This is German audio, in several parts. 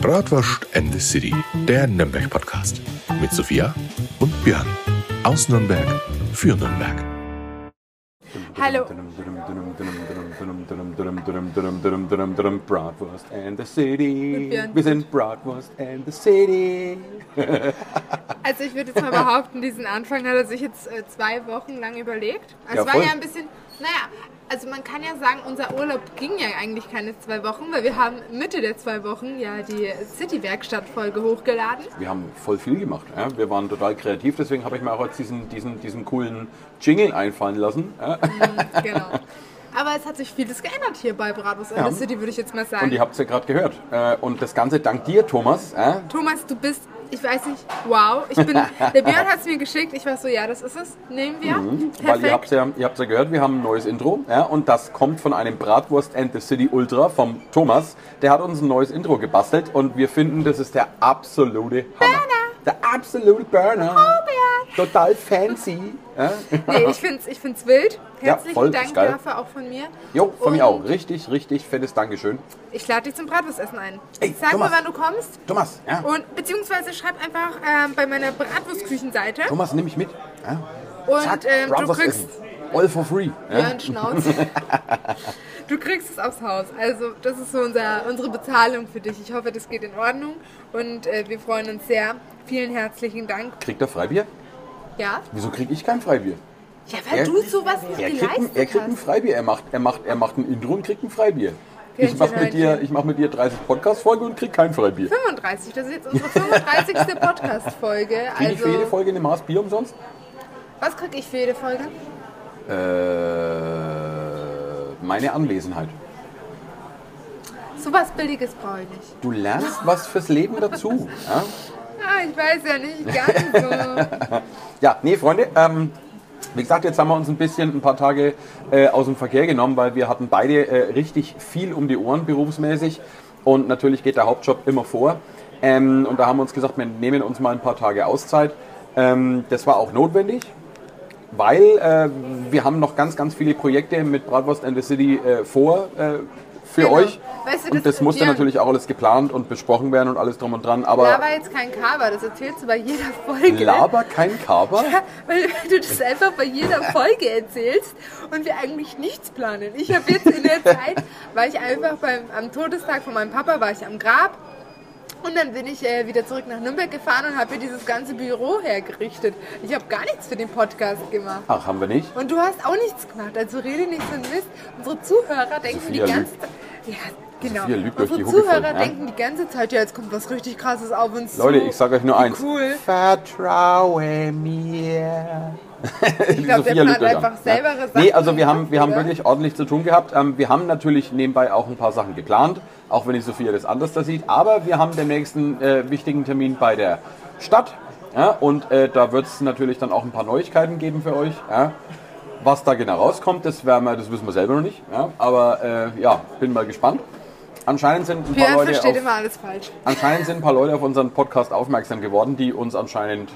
Bratwurst and the City, der Nürnberg-Podcast. Mit Sophia und Björn. Aus Nürnberg für Nürnberg. Hallo. Bratwurst and the City. Wir sind Bratwurst and the City. Also ich würde jetzt mal behaupten, diesen Anfang hat er sich jetzt äh, zwei Wochen lang überlegt. Also Ja, es war voll. ja ein bisschen, naja, also man kann ja sagen, unser Urlaub ging ja eigentlich keine zwei Wochen, weil wir haben Mitte der zwei Wochen ja die City-Werkstatt-Folge hochgeladen. Wir haben voll viel gemacht. Ja? Wir waren total kreativ, deswegen habe ich mir auch jetzt diesen, diesen, diesen coolen Jingle einfallen lassen. Ja? Genau. Aber es hat sich vieles geändert hier bei Bratwurst Ja. City, würde ich jetzt mal Und sagen. ihr habt es ja gerade gehört. Äh, Und das Ganze dank dir, Thomas. Thomas, du bist, ich weiß nicht, wow. Ich bin, der Björn hat es mir geschickt. Ich war so, ja, das ist es. Nehmen wir. Mhm. Weil ihr habt ja, ihr habt's ja gehört, wir haben ein neues Intro. Ja? Und das kommt von einem Bratwurst and the City Ultra vom Thomas. Der hat uns ein neues Intro gebastelt und wir finden, das ist der absolute Hammer. Der absolute Burner. Total fancy. Ja? Nee, ich finde es ich find's wild. Ja, Herzlichen voll, Dank dafür auch von mir. Jo, von Und mir auch. Richtig, richtig fettes Dankeschön. Ich lade dich zum Bratwurstessen ein. Ey, Sag Thomas. mir, wann du kommst. Thomas, ja. Und beziehungsweise schreib einfach ähm, bei meiner Bratwurstküchenseite. Thomas, nimm mich mit. Ja? Und Zack, ähm, du kriegst. essen. All for free. Ja? Björn Schnauz. Du kriegst es aufs Haus. Also, das ist so unser, unsere Bezahlung für dich. Ich hoffe, das geht in Ordnung. Und äh, wir freuen uns sehr. Vielen herzlichen Dank. Kriegt er Freibier? Ja? Wieso krieg ich kein Freibier? Ja, weil Er- du sowas nicht Er kriegt, ein, geleistet er kriegt ein. Freibier. Er macht, er, macht, er macht ein Intro und kriegt ein Freibier. Ich mache mit, dir- ich mach mit dir 30 Podcast-Folgen und krieg kein Freibier. 35. Das ist jetzt unsere 35. Podcast-Folge. Krieg ich für jede Also, Folge eine Maß Bier umsonst? was krieg ich für jede Folge? Äh, meine Anwesenheit. Sowas Billiges brauche ich nicht. Du lernst was fürs Leben dazu. Ja, Ah, ich weiß ja nicht, ganz so. ja nee, Freunde, ähm, wie gesagt, jetzt haben wir uns ein bisschen ein paar Tage äh, aus dem Verkehr genommen, weil wir hatten beide äh, richtig viel um die Ohren berufsmäßig. Und natürlich geht der Hauptjob immer vor. Ähm, und da haben wir uns gesagt, wir nehmen uns mal ein paar Tage Auszeit. Ähm, das war auch notwendig, weil äh, wir haben noch ganz, ganz viele Projekte mit Bratwurst and the City äh, vor äh, für Genau. euch. Weißt du, und das- das musste natürlich auch alles geplant und besprochen werden und alles drum und dran. Aber Laber jetzt kein Kaber, das erzählst du bei jeder Folge. Laber kein Kaber. Ja, weil du das einfach bei jeder Folge erzählst und wir eigentlich nichts planen. Ich habe jetzt in der Zeit, war ich einfach beim, am Todestag von meinem Papa, war ich am Grab und dann bin ich äh, wieder zurück nach Nürnberg gefahren und habe hier dieses ganze Büro hergerichtet. Ich habe gar nichts für den Podcast gemacht. Ach, haben wir nicht? Und du hast auch nichts gemacht, also rede nicht so ein Mist. Unsere Zuhörer denken Sophia die ganze Zeit. Ja, genau. Sophia lügt Unsere die Hucke voll, Zuhörer ja? denken die ganze Zeit, ja, jetzt kommt was richtig krasses auf uns zu. Leute, ich sage euch nur eins. Cool. Vertraue mir. Ich glaube, der plant einfach selber Sachen. Nee, also wir haben, wir haben wirklich ordentlich zu tun gehabt. Ähm, wir haben natürlich nebenbei auch ein paar Sachen geplant, auch wenn die Sophia das anders da sieht. Aber wir haben den nächsten äh, wichtigen Termin bei der Stadt. Ja, und äh, da wird es natürlich dann auch ein paar Neuigkeiten geben für euch. Ja. Was da genau rauskommt, das, wir, das wissen wir selber noch nicht. Ja. Aber äh, ja, bin mal gespannt. Anscheinend sind ein paar Leute auf. Anscheinend sind ein paar Leute auf unseren Podcast aufmerksam geworden, die uns anscheinend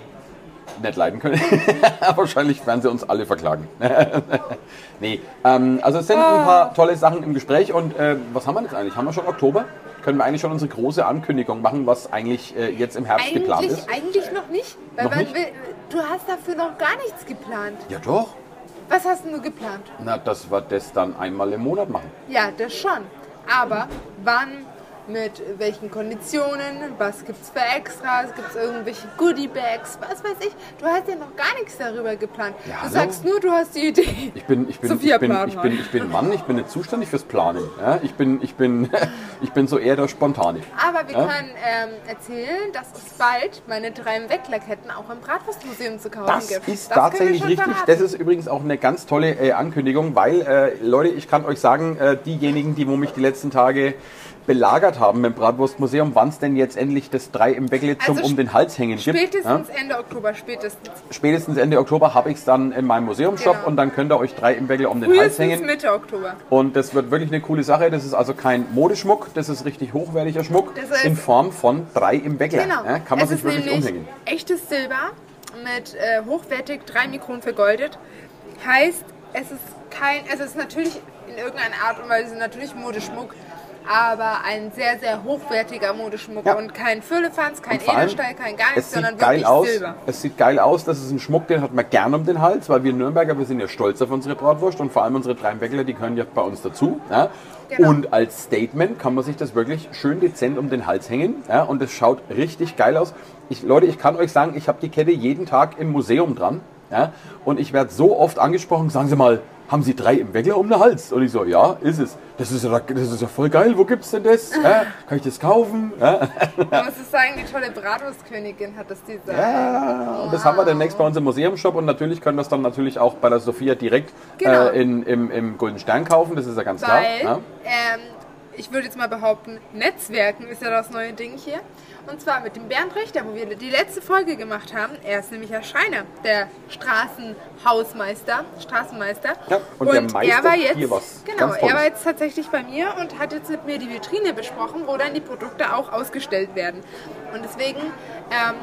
nicht leiden können. Wahrscheinlich werden sie uns alle verklagen. nee, ähm, also es sind ein paar tolle Sachen im Gespräch und äh, was haben wir jetzt eigentlich? Haben wir schon Oktober? Können wir eigentlich schon unsere große Ankündigung machen, was eigentlich äh, jetzt im Herbst geplant Eigentlich, ist? eigentlich noch nicht. Weil Noch nicht? Will, du hast dafür noch gar nichts geplant. Ja doch. Was hast du geplant? Na, dass wir das dann einmal im Monat machen. Ja, das schon. Aber wann, mit welchen Konditionen, was gibt's für Extras, gibt's irgendwelche Goodie-Bags, was weiß ich. Du hast ja noch gar nichts darüber geplant. Ja, du hallo? sagst nur, du hast die Idee. Ich bin, ich bin, Sophia, ich bin, ich bin, ich bin Mann, ich bin nicht zuständig fürs Planen. Ja? Ich, bin, ich, bin, ich bin so eher der Spontane. Aber wir Ja? können ähm, erzählen, dass es bald meine drei Wecklerketten auch im Bratwurstmuseum zu kaufen Das gibt. ist Das tatsächlich richtig. verraten. Das ist übrigens auch eine ganz tolle äh, Ankündigung, weil, äh, Leute, ich kann euch sagen, äh, diejenigen, die wo mich die letzten Tage belagert haben im Bratwurstmuseum, wann es denn jetzt endlich das 3 im Weckle zum Also um den Hals hängen gibt. Spätestens Ja? Ende Oktober, spätestens. Spätestens Ende Oktober habe ich es dann in meinem Museumshop Genau. und dann könnt ihr euch 3 im Weckle um den Hals hängen. Mitte Oktober. Und das wird wirklich eine coole Sache. Das ist also kein Modeschmuck, das ist richtig hochwertiger Schmuck in Form von 3 im Weckler. Genau. Ja, kann man es sich wirklich umhängen. echtes Silber mit äh, hochwertig 3 Mikron vergoldet. Heißt, es ist kein, also es ist natürlich in irgendeiner Art und Weise natürlich Modeschmuck, aber ein sehr, sehr hochwertiger Modeschmuck Ja. und kein Firlefanz, kein Edelstahl, kein gar nichts, sondern geil wirklich aus. Silber. Es sieht geil aus. Das ist ein Schmuck, den hat man gern um den Hals, weil wir Nürnberger, wir sind ja stolz auf unsere Bratwurst und vor allem unsere Dreinbäckler, die gehören ja bei uns dazu. Ja? Genau. Und als Statement kann man sich das wirklich schön dezent um den Hals hängen. Ja? Und es schaut richtig geil aus. Ich, Leute, ich kann euch sagen, ich habe die Kette jeden Tag im Museum dran. Ja? Und ich werde so oft angesprochen, sagen Sie mal, haben Sie drei im Weckler um den Hals? Und ich so, ja, ist es. Das ist ja, das ist ja voll geil. Wo gibt's denn das? Ja? Kann ich das kaufen? Ja? Man muss es sagen, die tolle Bratwurstkönigin hat das Design. Ja, und das haben wir demnächst bei uns im Museumshop und natürlich können wir es dann natürlich auch bei der Sophia direkt Genau. äh, in, im, im Golden Stern kaufen, das ist ja ganz klar. Weil, Ja. ähm, ich würde jetzt mal behaupten, Netzwerken ist ja das neue Ding hier. Und zwar mit dem Bernd Richter, wo wir die letzte Folge gemacht haben. Er ist nämlich Herr Schreiner, der Straßenhausmeister, Straßenmeister. Ja, und meistert er war jetzt, genau, er war jetzt tatsächlich bei mir und hat jetzt mit mir die Vitrine besprochen, wo dann die Produkte auch ausgestellt werden. Und deswegen, ähm,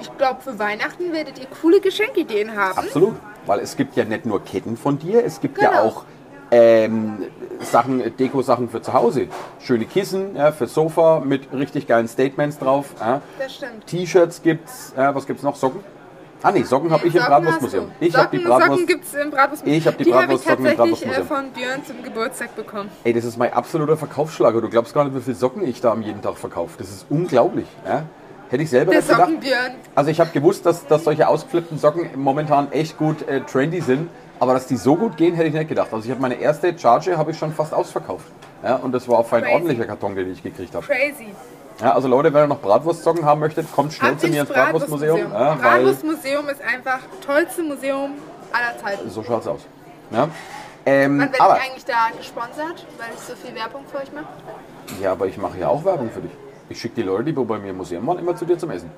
ich glaube, für Weihnachten werdet ihr coole Geschenkideen haben. Absolut, weil es gibt ja nicht nur Ketten von dir, es gibt ja Genau. auch ähm, Sachen, Deko-Sachen für zu Hause. Schöne Kissen ja, für Sofa mit richtig geilen Statements drauf. Ja. Das stimmt. T-Shirts gibt's, ja, was gibt's noch? Socken? Ah nee, Socken habe ich im Socken Bratwurstmuseum. hast du. Ich habe die Socken, Bratwurst. Socken gibt es im Bratwurstmuseum. Ich hab die Die habe ich Bratwurstsocken im tatsächlich äh, Bratwurstmuseum. von Björn zum Geburtstag bekommen. Ey, das ist mein absoluter Verkaufsschlager. Du glaubst gar nicht, wie viele Socken ich da am jeden Tag verkaufe. Das ist unglaublich. Ja? Hätte ich selber Der nicht gedacht. Sockenbjörn. Also ich habe gewusst, dass, dass solche ausgeflippten Socken momentan echt gut äh, trendy sind. Aber dass die so gut gehen, hätte ich nicht gedacht. Also ich habe meine erste Charge habe ich schon fast ausverkauft. Ja, und das war auch ein Crazy. ordentlicher Karton, den ich gekriegt habe. Crazy. Ja, also Leute, wenn ihr noch Bratwurstsocken haben möchtet, kommt schnell Ab zu mir ins Bratwurstmuseum. Ja, Bratwurstmuseum ist einfach tollste Museum aller Zeiten. so schaut's aus. Ja, ähm, Wann werde aber, ich eigentlich da gesponsert, weil ich so viel Werbung für euch mache? ja, aber ich mache ja auch Werbung für dich. Ich schicke die Leute, die bei mir im Museum waren, immer zu dir zum Essen.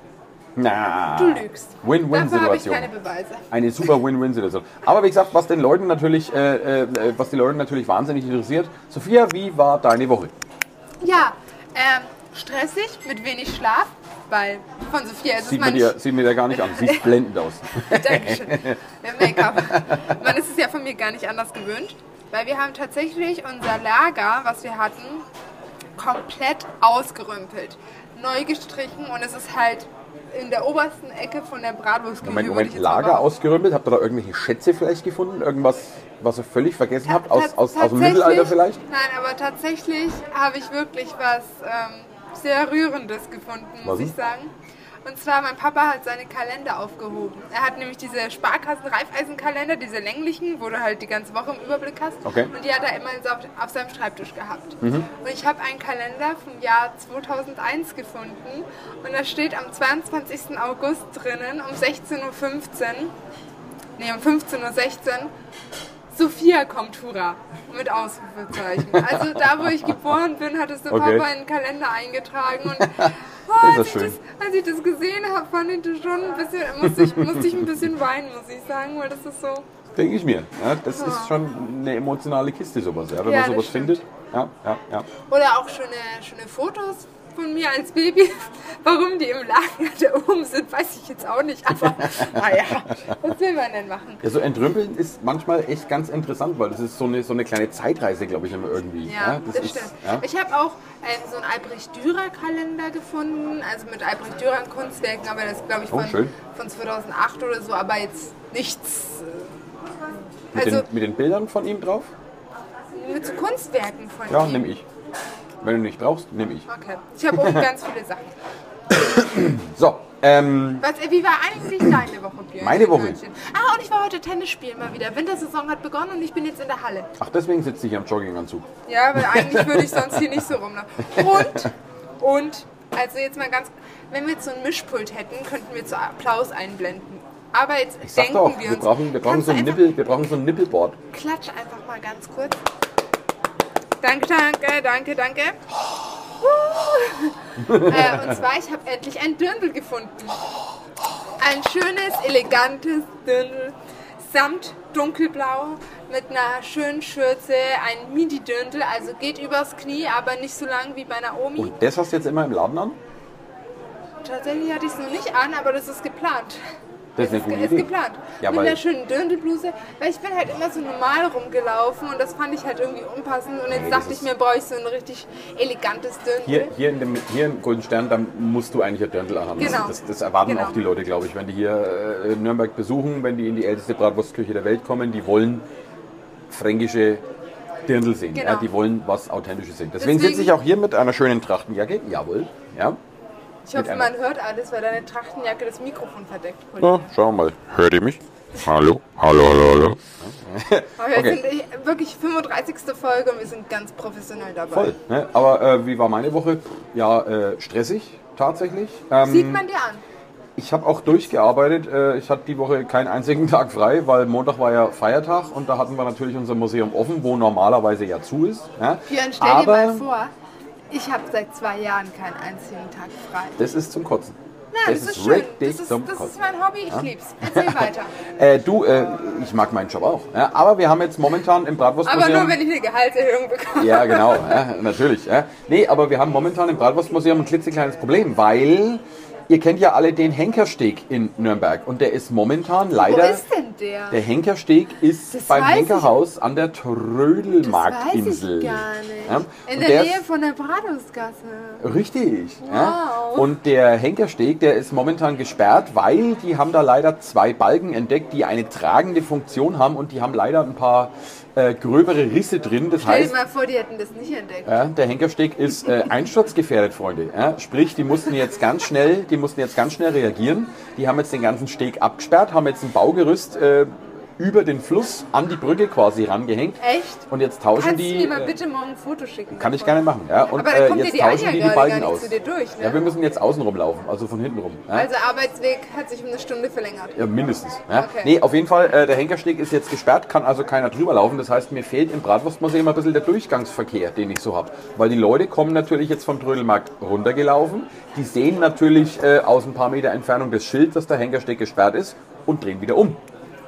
Na, Du lügst. Habe ich Win-Win-Situation. keine Beweise. Eine super Win-Win-Situation. Aber wie gesagt, was den Leuten natürlich, äh, äh, was die Leute natürlich wahnsinnig interessiert. Sophia, wie war deine Woche? Ja, ähm, stressig, mit wenig Schlaf, weil von Sophia ist es Sieht mir, mein dir, sieht mir dir gar nicht an. Sieht blendend aus. Dankeschön. Der Make-up. Man ist es ja von mir gar nicht anders gewöhnt, weil wir haben tatsächlich unser Lager, was wir hatten, komplett ausgerümpelt, neu gestrichen und es ist halt in der obersten Ecke von der Bratwurstküche. Moment, Moment, Lager ausgerümpelt? Habt ihr da irgendwelche Schätze vielleicht gefunden? Irgendwas, was ihr völlig vergessen habt? Aus, aus, aus dem Mittelalter vielleicht? Nein, aber tatsächlich habe ich wirklich was ähm, sehr Rührendes gefunden, muss Was ich sagen. Und zwar, mein Papa hat seine Kalender aufgehoben. Er hat nämlich diese Sparkassen-Reifeisenkalender, diese länglichen, wo du halt die ganze Woche im Überblick hast. Okay. Mhm. Und die hat er immer auf, seinem Schreibtisch gehabt. Und ich habe einen Kalender vom Jahr 2001 gefunden. Und da steht am 22. August drinnen um 16.15 Uhr, nee, um 15.16 Uhr, Sophia kommt, hurra, mit Ausrufezeichen. Also da, wo ich geboren bin, hat es der Okay. Papa in den Kalender eingetragen. Und oh, Das ist als, ich schön. das, als ich das gesehen habe, fand ich das schon ein bisschen, musste ich, musste ich ein bisschen weinen, muss ich sagen, weil das ist so, Denke ich mir. Ja, das ist schon eine emotionale Kiste, sowas. Ja, wenn Ja, man sowas findet. Ja, ja, ja. Oder auch schöne, schöne Fotos von mir als Baby. Warum die im Lager da oben sind, weiß ich jetzt auch nicht. Aber naja, was will man denn machen? Ja, so entrümpeln ist manchmal echt ganz interessant, weil das ist so eine, so eine kleine Zeitreise, glaube ich, immer irgendwie. Ja, das, ist, stimmt. Ja. Ich habe auch ähm, so einen Albrecht-Dürer-Kalender gefunden, also mit Albrecht Dürer Kunstwerken, aber das glaube ich Oh, von, schön. von 2008 oder so, aber jetzt nichts. mit, also- den, mit den Bildern von ihm drauf? äh, Mit so Kunstwerken von Ja, ihm. nehme ich. Wenn du nicht brauchst, nehme ich. Okay. Ich habe auch ganz viele Sachen. So, ähm, Was, wie war eigentlich deine Woche, Björn? Meine Woche? Ah, und ich war heute Tennis spielen mal wieder. Wintersaison hat begonnen und ich bin jetzt in der Halle. ach, deswegen du hier im Jogginganzug. Ja, weil eigentlich würde ich sonst hier nicht so rumlaufen. Und, und, also jetzt mal ganz, wenn wir jetzt so ein Mischpult hätten, könnten wir zu Applaus einblenden. Aber jetzt Ich denken doch, wir wir uns, brauchen, wir brauchen so ein Nippel, wir brauchen so ein Nippelboard. Klatsch einfach mal ganz kurz. Danke, danke, danke, danke. äh, und zwar, ich habe endlich ein Dirndl gefunden. Ein schönes, elegantes Dirndl, samt dunkelblau, mit einer schönen Schürze, ein Midi-Dirndl, also geht übers Knie, aber nicht so lang wie bei Naomi. Und das hast du jetzt immer im Laden an? Tatsächlich hatte ich es noch nicht an, aber das ist geplant. Das ist eine gute ist Idee. geplant. Ja, Mit einer schönen Dirndlbluse, weil ich bin halt immer so normal rumgelaufen und das fand ich halt irgendwie unpassend. Und jetzt Nee, dachte ich mir, brauche ich so ein richtig elegantes Dirndl. Hier, hier, in dem, hier im Golden Stern, da musst du eigentlich ein Dirndl anhaben. Genau. Das, das erwarten Genau. auch die Leute, glaube ich, wenn die hier äh, Nürnberg besuchen, wenn die in die älteste Bratwurstküche der Welt kommen, die wollen fränkische Dirndl sehen. Genau. Ja, die wollen was Authentisches sehen. Deswegen, Deswegen- sitze ich auch hier mit einer schönen Trachtenjacke. Jawohl. Ja. Ich hoffe, man hört alles, weil deine Trachtenjacke das Mikrofon verdeckt. ja, schauen wir mal. Hört ihr mich? Hallo? Hallo, hallo, hallo. Aber wir Okay. sind äh, wirklich 35. Folge und wir sind ganz professionell dabei. Voll. Ne? Aber äh, wie war meine Woche? Ja, äh, stressig tatsächlich. Ähm, Sieht man dir an. Ich habe auch durchgearbeitet. Äh, Ich hatte die Woche keinen einzigen Tag frei, weil Montag war ja Feiertag und da hatten wir natürlich unser Museum offen, wo normalerweise ja zu ist. Ja. Björn, stell dir Aber mal vor, ich habe seit zwei Jahren keinen einzigen Tag frei. das ist zum Kotzen. Nein, das, ist schön. richtig Das ist, das ist mein Hobby, ich lieb's. Erzähl weiter. Äh, du, äh, ich mag meinen Job auch. Ja. Aber wir haben jetzt momentan im Aber Bratwurstmuseum... nur, wenn ich eine Gehaltserhöhung bekomme. Ja, genau, ja, natürlich. Ja. Nee, aber wir haben momentan im Bratwurstmuseum ein klitzekleines Problem, weil ihr kennt ja alle den Henkersteg in Nürnberg und der ist momentan Wo leider... ist denn der? Der Henkersteg ist Das beim. Henkerhaus an der das Trödelmarktinsel. weiß ich gar nicht. Ja, In der der Nähe von der Bratwurstgasse. Richtig. Ja. Wow. Und der Henkersteg, der ist momentan gesperrt, weil die haben da leider zwei Balken entdeckt, die eine tragende Funktion haben und die haben leider ein paar äh, gröbere Risse drin. Das Stell dir heißt, mal vor, die hätten das nicht entdeckt. ja, der Henkersteg ist äh, einsturzgefährdet, Freunde. Ja, sprich, die mussten jetzt ganz schnell, die mussten jetzt ganz schnell reagieren. Die haben jetzt den ganzen Steg abgesperrt, haben jetzt ein Baugerüst äh, über den Fluss an die Brücke quasi rangehängt. Echt? Und jetzt tauschen Kannst die. du mir mal äh, bitte morgen ein Foto schicken? Kann ich gerne machen. Ja. Und äh, jetzt die Anja tauschen die die gerade Balken aus. durch, ne? Ja, wir müssen jetzt außen rumlaufen, also von hinten rum. Ja. Also Arbeitsweg hat sich um eine Stunde verlängert. Ja, mindestens. Ja. Okay. Nee, auf jeden Fall, äh, der Henkersteg ist jetzt gesperrt, kann also keiner drüber laufen. Das heißt, mir fehlt im Bratwurstmuseum ein bisschen der Durchgangsverkehr, den ich so habe. Weil die Leute kommen natürlich jetzt vom Trödelmarkt runtergelaufen. Die sehen natürlich äh, aus ein paar Meter Entfernung das Schild, dass der Henkersteg gesperrt ist und drehen wieder um.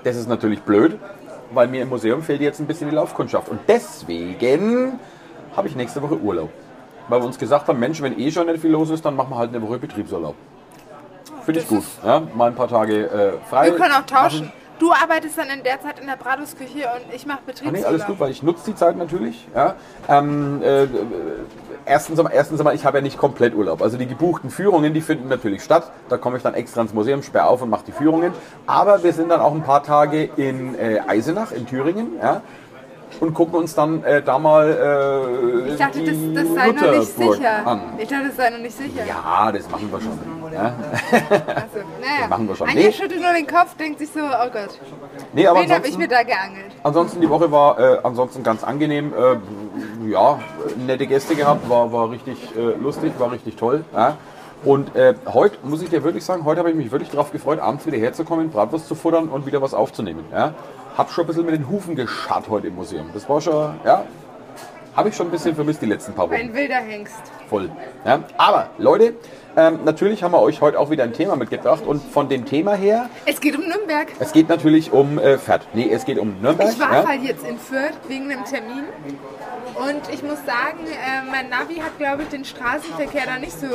Das ist natürlich blöd, weil mir im Museum fehlt jetzt ein bisschen die Laufkundschaft. Und deswegen habe ich nächste Woche Urlaub. Weil wir uns gesagt haben, Mensch, wenn eh schon nicht viel los ist, dann machen wir halt eine Woche Betriebsurlaub. Finde ich gut. Ja, mal ein paar Tage äh, frei. Wir können auch tauschen. machen. Du arbeitest dann in der Zeit in der Bratwurstküche und ich mache Ah, Betriebsurlaub. nee, alles gut, weil ich nutze die Zeit natürlich. Ja. Ähm, äh, erstens, erstens einmal, ich habe ja nicht komplett Urlaub. Also die gebuchten Führungen, die finden natürlich statt. Da komme ich dann extra ins Museum, sperre auf und mache die Führungen. Aber wir sind dann auch ein paar Tage in äh, Eisenach in Thüringen. Ja. Und gucken uns dann äh, da mal äh, ich dachte, das, die das sei noch nicht sicher. an. Ich dachte, das sei noch nicht sicher. Ja, das machen wir schon. Ja. Also, naja. machen wir schon. Anja Nee. schüttelt nur den Kopf, denkt sich so, oh Gott, Nee, aber wen habe ich mir da geangelt? Ansonsten die Woche war äh, ansonsten ganz angenehm. Äh, ja, nette Gäste gehabt, war, war richtig äh, lustig, war richtig toll. Ja. Und äh, heute muss ich dir wirklich sagen, heute habe ich mich wirklich darauf gefreut, abends wieder herzukommen, Bratwurst zu futtern und wieder was aufzunehmen. Ja. Hab schon ein bisschen mit den Hufen gescharrt heute im Museum. Das war schon, ja, habe ich schon ein bisschen vermisst die letzten paar Wochen Ein wilder Hengst. voll. Ja? Aber Leute, ähm, natürlich haben wir euch heute auch wieder ein Thema mitgebracht und von dem Thema her, Es geht um Nürnberg. es geht natürlich um äh, Pferd. Nee, es geht um Nürnberg. Ich war ja? halt jetzt in Fürth wegen einem Termin. Und ich muss sagen, äh, mein Navi hat, glaube ich, den Straßenverkehr da nicht so,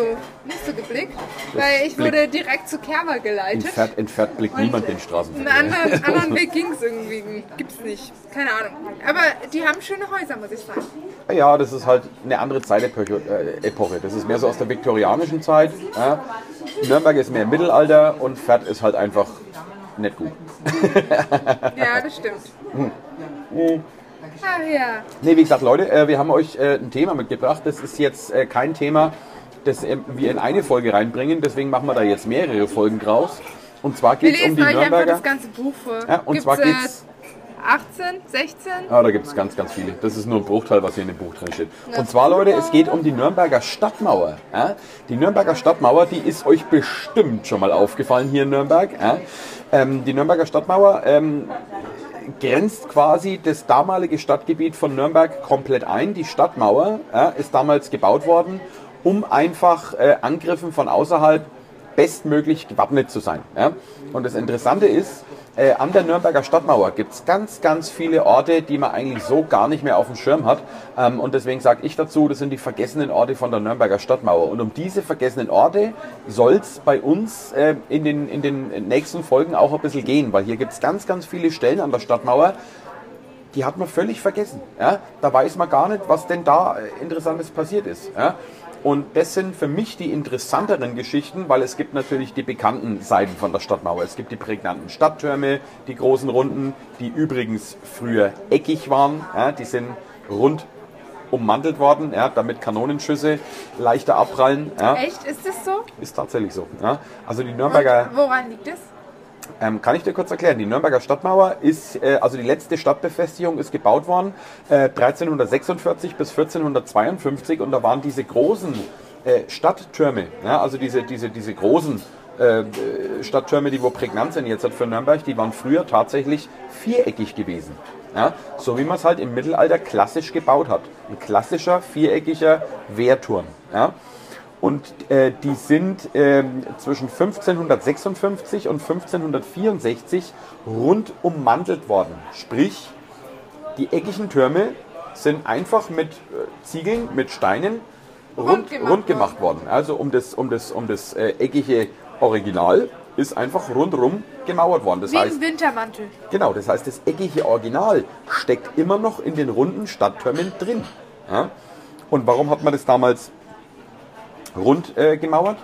nicht so geblickt. Weil ich Blick- wurde direkt zu Kerber geleitet. Entfernt, entfernt blickt Und niemand den Einen Straßenverkehr. anderen, anderen Weg ging es irgendwie. Gibt's nicht. Keine Ahnung. Aber die haben schöne Häuser, muss ich sagen. Ja, das ist halt eine andere Zeitepoche. Äh, das ist mehr so aus der viktorianischen Zeit. Nürnberg ist mehr Mittelalter und Pferd ist halt einfach nicht gut. Ja, das stimmt. Hm. Ach ja. Nee, wie gesagt, Leute, äh, wir haben euch äh, ein Thema mitgebracht. Das ist jetzt äh, kein Thema, das ähm, wir in eine Folge reinbringen. Deswegen machen wir da jetzt mehrere Folgen draus. Und zwar geht es um die euch einfach Nürnberger. das ganze Buch vor. Ja, und zwar äh, geht's- 18, 16? Ah, da gibt es ganz, ganz viele. Das ist nur ein Bruchteil, was hier in dem Buch drin steht. Und zwar, Leute, es geht um die Nürnberger Stadtmauer. Ja? Die Nürnberger Stadtmauer, die ist euch bestimmt schon mal aufgefallen hier in Nürnberg. Ja? Ähm, die Nürnberger Stadtmauer ähm, grenzt quasi das damalige Stadtgebiet von Nürnberg komplett ein. Die Stadtmauer ja, ist damals gebaut worden, um einfach äh, Angriffen von außerhalb bestmöglich gewappnet zu sein. Ja? Und das Interessante ist, äh, an der Nürnberger Stadtmauer gibt es ganz, ganz viele Orte, die man eigentlich so gar nicht mehr auf dem Schirm hat. Ähm, und deswegen sage ich dazu, das sind die vergessenen Orte von der Nürnberger Stadtmauer. Und um diese vergessenen Orte soll es bei uns äh, in, den, in den nächsten Folgen auch ein bisschen gehen, weil hier gibt es ganz, ganz viele Stellen an der Stadtmauer, die hat man völlig vergessen. Ja? Da weiß man gar nicht, was denn da äh, Interessantes passiert ist. Ja? Und das sind für mich die interessanteren Geschichten, weil es gibt natürlich die bekannten Seiten von der Stadtmauer. Es gibt die prägnanten Stadttürme, die großen Runden, die übrigens früher eckig waren. Ja, die sind rund ummantelt worden, ja, damit Kanonenschüsse leichter abprallen. Ja. Echt? Ist das so? Ist tatsächlich so. Ja. Also die Nürnberger. Und woran liegt es? Ähm, kann ich dir kurz erklären? Die Nürnberger Stadtmauer ist, äh, also die letzte Stadtbefestigung ist gebaut worden äh, 1346 bis 1452 und da waren diese großen äh, Stadttürme, ja, also diese, diese, diese großen äh, Stadttürme, die wo prägnant sind jetzt für Nürnberg, die waren früher tatsächlich viereckig gewesen. Ja, so wie man es halt im Mittelalter klassisch gebaut hat. Ein klassischer viereckiger Wehrturm. Ja. Und äh, die sind äh, zwischen 1556 und 1564 rund ummantelt worden. Sprich, die eckigen Türme sind einfach mit äh, Ziegeln, mit Steinen rund, Rund gemacht rund gemacht worden. Also um das, um das, um das äh, eckige Original ist einfach rundrum gemauert worden. Das Wie heißt, ein Wintermantel. Genau, das heißt, das eckige Original steckt immer noch in den runden Stadttürmen drin. Ja? Und warum hat man das damals rund äh, gemauert?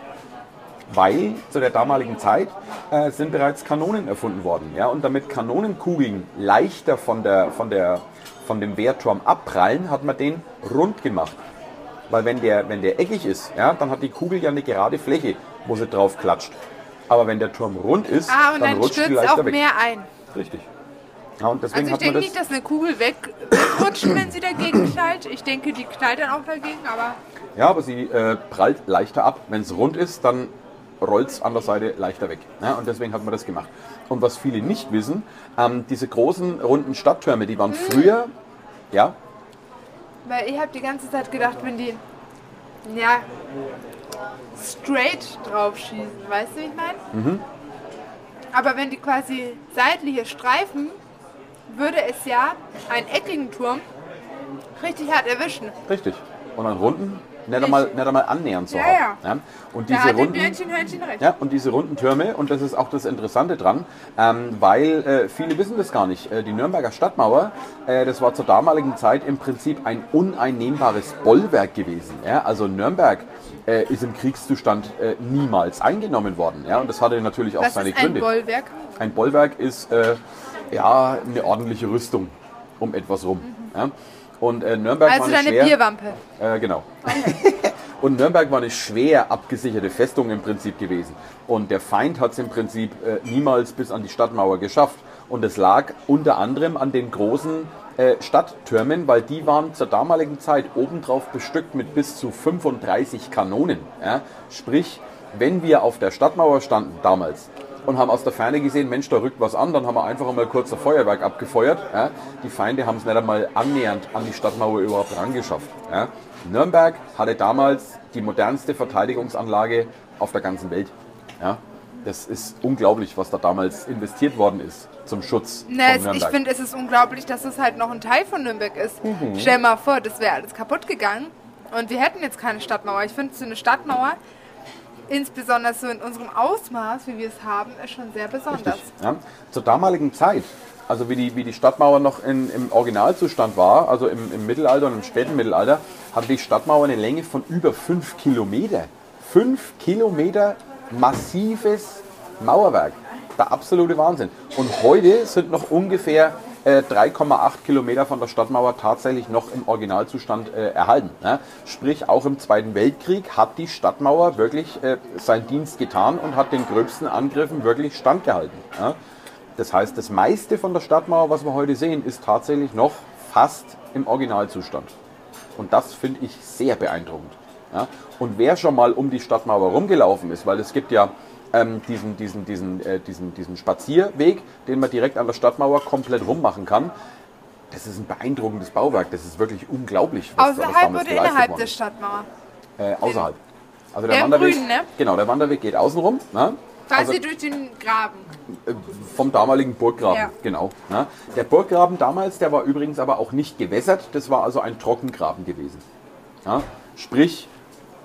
Weil zu der damaligen Zeit äh, sind bereits Kanonen erfunden worden. Ja? Und damit Kanonenkugeln leichter von, der, von, der, von dem Wehrturm abprallen, hat man den rund gemacht. Weil wenn der, wenn der eckig ist, ja, dann hat die Kugel ja eine gerade Fläche, wo sie drauf klatscht. Aber wenn der Turm rund ist, Ah, dann dann rutscht stürzt leichter auch weg. mehr ein. Richtig. Ja, und deswegen Also ich denke das. nicht, dass eine Kugel weg, wegrutscht, wenn sie dagegen knallt. Ich denke, die knallt dann auch dagegen, aber Ja, aber sie äh, prallt leichter ab. Wenn es rund ist, dann rollt es an der Seite leichter weg. Ja, und deswegen hat man das gemacht. Und was viele nicht wissen, ähm, diese großen runden Stadttürme, die waren Hm. früher, ja, weil ich habe die ganze Zeit gedacht, wenn die ja straight drauf schießen, weißt du, wie ich meine? Mhm. Aber wenn die quasi seitliche Streifen, würde es ja einen eckigen Turm richtig hart erwischen. richtig. Und einen runden, nicht einmal, nicht einmal annähernd so Ja, hart. ja. Und diese runden, Björnchen Hörnchen recht. Ja, und diese runden Türme, und das ist auch das Interessante dran, ähm, weil äh, viele wissen das gar nicht. Äh, die Nürnberger Stadtmauer, äh, das war zur damaligen Zeit im Prinzip ein uneinnehmbares Bollwerk gewesen. Ja? Also Nürnberg äh, ist im Kriegszustand äh, niemals eingenommen worden. Ja? Und das hatte natürlich auch Was seine ist ein Gründe. Bollwerk? Ein Bollwerk ist äh, ja eine ordentliche Rüstung um etwas rum. Ja? Und äh, Nürnberg Also war eine deine schwer, Bierwampe. äh, genau. Und Nürnberg war eine schwer abgesicherte Festung im Prinzip gewesen. Und der Feind hat es im Prinzip äh, niemals bis an die Stadtmauer geschafft. Und es lag unter anderem an den großen äh, Stadttürmen, weil die waren zur damaligen Zeit obendrauf bestückt mit bis zu 35 Kanonen. Ja? Sprich, wenn wir auf der Stadtmauer standen damals und haben aus der Ferne gesehen, Mensch, da rückt was an, dann haben wir einfach einmal kurz ein Feuerwerk abgefeuert. Ja? Die Feinde haben es nicht einmal annähernd an die Stadtmauer überhaupt rangeschafft. Ja? Nürnberg hatte damals die modernste Verteidigungsanlage auf der ganzen Welt. Ja? Das ist unglaublich, was da damals investiert worden ist zum Schutz Na, von es, ich Nürnberg. finde, es ist unglaublich, dass es halt noch ein Teil von Nürnberg ist. Mhm. Stell mal vor, das wäre alles kaputt gegangen und wir hätten jetzt keine Stadtmauer. Ich finde, so eine Stadtmauer, insbesondere so in unserem Ausmaß, wie wir es haben, ist schon sehr besonders. Ja. Zur damaligen Zeit, also wie die, wie die Stadtmauer noch in, im Originalzustand war, also im, im Mittelalter und im späten Mittelalter, hatte die Stadtmauer eine Länge von über 5 Kilometer. 5 Kilometer massives Mauerwerk. Der absolute Wahnsinn. Und heute sind noch ungefähr äh, 3,8 Kilometer von der Stadtmauer tatsächlich noch im Originalzustand äh, erhalten. Ja? Sprich, auch im Zweiten Weltkrieg hat die Stadtmauer wirklich äh, seinen Dienst getan und hat den gröbsten Angriffen wirklich standgehalten. Ja? Das heißt, das meiste von der Stadtmauer, was wir heute sehen, ist tatsächlich noch fast im Originalzustand. Und das finde ich sehr beeindruckend. Ja? Und wer schon mal um die Stadtmauer rumgelaufen ist, weil es gibt ja ähm, diesen, diesen, diesen, äh, diesen, diesen Spazierweg, den man direkt an der Stadtmauer komplett rummachen kann, das ist ein beeindruckendes Bauwerk. Das ist wirklich unglaublich, was, was Außerhalb damals oder innerhalb worden der. Stadtmauer? Äh, außerhalb. Also Der im Wanderweg, Grünen, ne? Genau, der Wanderweg geht außen rum. Ne? Quasi Also- durch den Graben. vom damaligen Burggraben, Ja. genau. Ja. Der Burggraben damals, der war übrigens aber auch nicht gewässert, das war also ein Trockengraben gewesen. Ja. Sprich,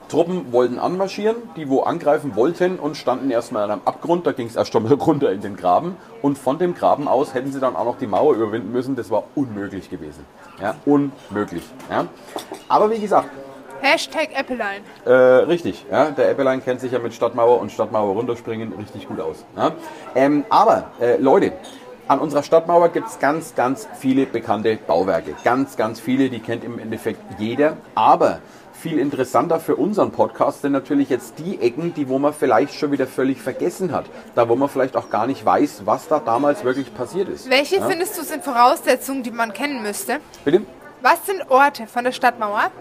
Truppen wollten anmarschieren, die wo angreifen wollten und standen erstmal an einem Abgrund, da ging es erst einmal runter in den Graben und von dem Graben aus hätten sie dann auch noch die Mauer überwinden müssen, das war unmöglich gewesen. Ja, unmöglich. Ja. Aber wie gesagt, Hashtag Appleline. äh, richtig, ja, der Eppelein kennt sich ja mit Stadtmauer und Stadtmauer runterspringen richtig gut aus. Ja. Ähm, aber äh, Leute, an unserer Stadtmauer gibt es ganz, ganz viele bekannte Bauwerke. Ganz, ganz viele, die kennt im Endeffekt jeder. Aber viel interessanter für unseren Podcast sind natürlich jetzt die Ecken, die wo man vielleicht schon wieder völlig vergessen hat. Da wo man vielleicht auch gar nicht weiß, was da damals wirklich passiert ist. Welche ja. findest du sind Voraussetzungen, die man kennen müsste? Bitte? Was sind Orte von der Stadtmauer,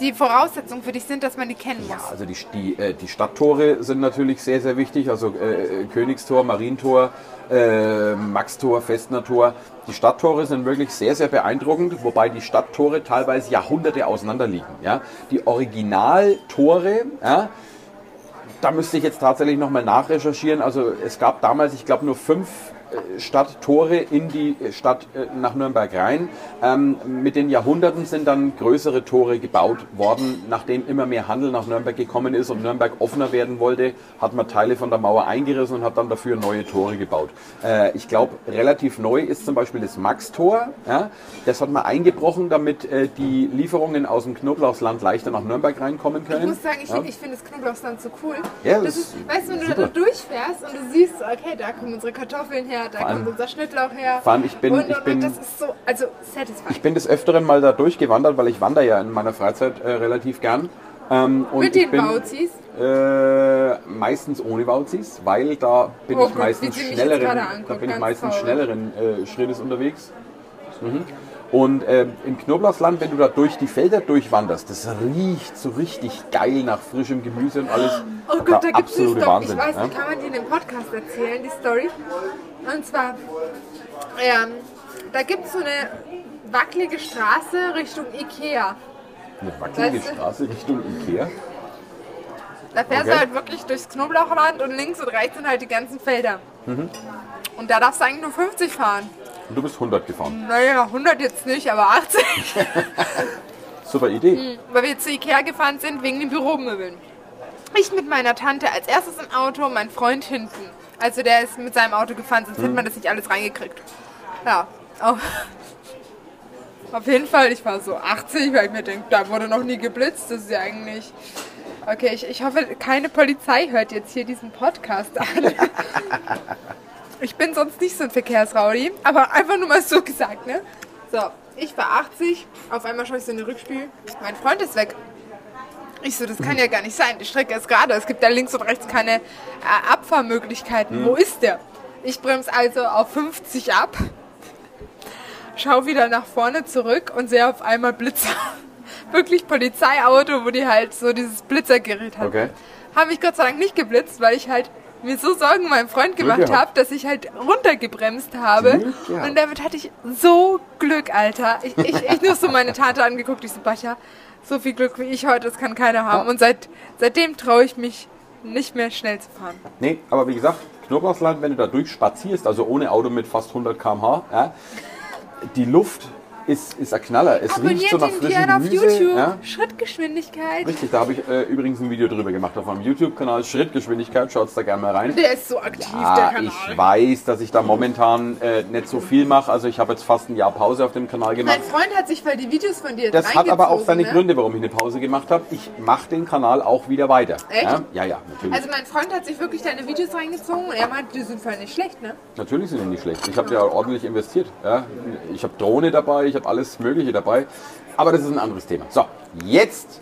die Voraussetzungen für dich sind, dass man die kennen muss? Also die, die, äh, die Stadttore sind natürlich sehr, sehr wichtig. Also äh, Königstor, Marientor, äh, Maxtor, Festnertor. Die Stadttore sind wirklich sehr, sehr beeindruckend, wobei die Stadttore teilweise Jahrhunderte auseinander liegen. Ja? Die Originaltore, ja, da müsste ich jetzt tatsächlich nochmal nachrecherchieren. Also es gab damals, ich glaube, nur fünf Stadttore in die Stadt äh, nach Nürnberg rein. Ähm, mit den Jahrhunderten sind dann größere Tore gebaut worden. Nachdem immer mehr Handel nach Nürnberg gekommen ist und Nürnberg offener werden wollte, hat man Teile von der Mauer eingerissen und hat dann dafür neue Tore gebaut. Äh, ich glaube, relativ neu ist zum Beispiel das Maxtor. Ja? Das hat man eingebrochen, damit äh, die Lieferungen aus dem Knoblauchsland leichter nach Nürnberg reinkommen können. Ich muss sagen, ich, ja? ich finde das Knoblauchsland so cool. Ja, das das ist, weißt du, wenn du super. da durchfährst und du siehst, okay, da kommen unsere Kartoffeln her, da allem- kommt unser Schnittlauch her. vor allem ich bin- und, und, ich bin- das ist so, also satisfying. Ich bin des Öfteren mal da durchgewandert, weil ich wandere ja in meiner Freizeit äh, relativ gern. Ähm, und Mit ich den bin, Bauzis. Äh, meistens ohne Wauzis, weil da bin Oh ich meistens schnelleren, anguckt, da bin ich meistens traurig. schnelleren äh, Schrittes unterwegs. Mhm. Und äh, im Knoblauchsland, wenn du da durch die Felder durchwanderst, das riecht so richtig geil nach frischem Gemüse und alles. Oh Gott, da gibt es eine Story. Ich weiß ja? kann man die in dem Podcast erzählen, die Story? Und zwar, ähm, da gibt es so eine wackelige Straße Richtung Ikea. Eine wackelige Weißt du? Straße Richtung Ikea. Da fährst Okay. du halt wirklich durchs Knoblauchland und links und rechts sind halt die ganzen Felder. Mhm. Und da darfst du eigentlich nur 50 fahren. Und du bist 100 gefahren. Naja, 100 jetzt nicht, aber 80. Super Idee. Weil wir zu Ikea gefahren sind wegen den Büromöbeln. Ich mit meiner Tante als erstes im Auto, mein Freund hinten. Also der ist mit seinem Auto gefahren, sonst hätte man das nicht alles reingekriegt. Ja, auf, auf jeden Fall, ich war so 80, weil ich mir denke, da wurde noch nie geblitzt. Das ist ja eigentlich... Okay, ich, ich hoffe, keine Polizei hört jetzt hier diesen Podcast an. Ich bin sonst nicht so ein Verkehrsraudi, aber einfach nur mal so gesagt, ne? So, ich war 80, auf einmal schaue ich so in den Rückspiel, mein Freund ist weg. Ich so, das kann ja gar nicht sein, die Strecke ist gerade, es gibt da links und rechts keine äh, Abfahrmöglichkeiten. Wo ist der? Ich bremse also auf 50 ab, schau wieder nach vorne zurück und sehe auf einmal Blitzer. Wirklich Polizeiauto, wo die halt so dieses Blitzergerät haben. Okay. Habe ich Gott sei Dank nicht geblitzt, weil ich halt mir so Sorgen meinen Freund gemacht habe, dass ich halt runtergebremst habe. Und damit hatte ich so Glück, Alter. Ich, ich, ich nur so meine Tante angeguckt, ich so, Bacha, so viel Glück wie ich heute, das kann keiner haben. Und seit, seitdem traue ich mich nicht mehr schnell zu fahren. Nee, aber wie gesagt, Knoblauchsland, wenn du da durchspazierst, also ohne Auto mit fast 100 km/h, ja, die Luft ist, ist ein Knaller. Es riecht Abonniert so nach frischem gerne auf Gemüse. YouTube. Ja. Schrittgeschwindigkeit. Richtig, da habe ich äh, übrigens ein Video drüber gemacht auf meinem YouTube-Kanal Schrittgeschwindigkeit. Schaut da gerne mal rein. Der ist so aktiv, der Ja, Kanal. ich weiß, dass ich da momentan äh, nicht so viel mache. Also ich habe jetzt fast ein Jahr Pause auf dem Kanal gemacht. mein Freund hat sich weil die Videos von dir Das hat aber auch seine ne? Gründe, warum ich eine Pause gemacht habe. Ich mache den Kanal auch wieder weiter. Echt? Ja, ja, ja natürlich. Also mein Freund hat sich wirklich deine Videos reingezogen und er meinte, die sind voll nicht schlecht, ne? Natürlich sind die nicht schlecht. Ich habe ja ordentlich investiert. Ja. Ich habe Drohne dabei, ich habe alles Mögliche dabei. Aber das ist ein anderes Thema. So, jetzt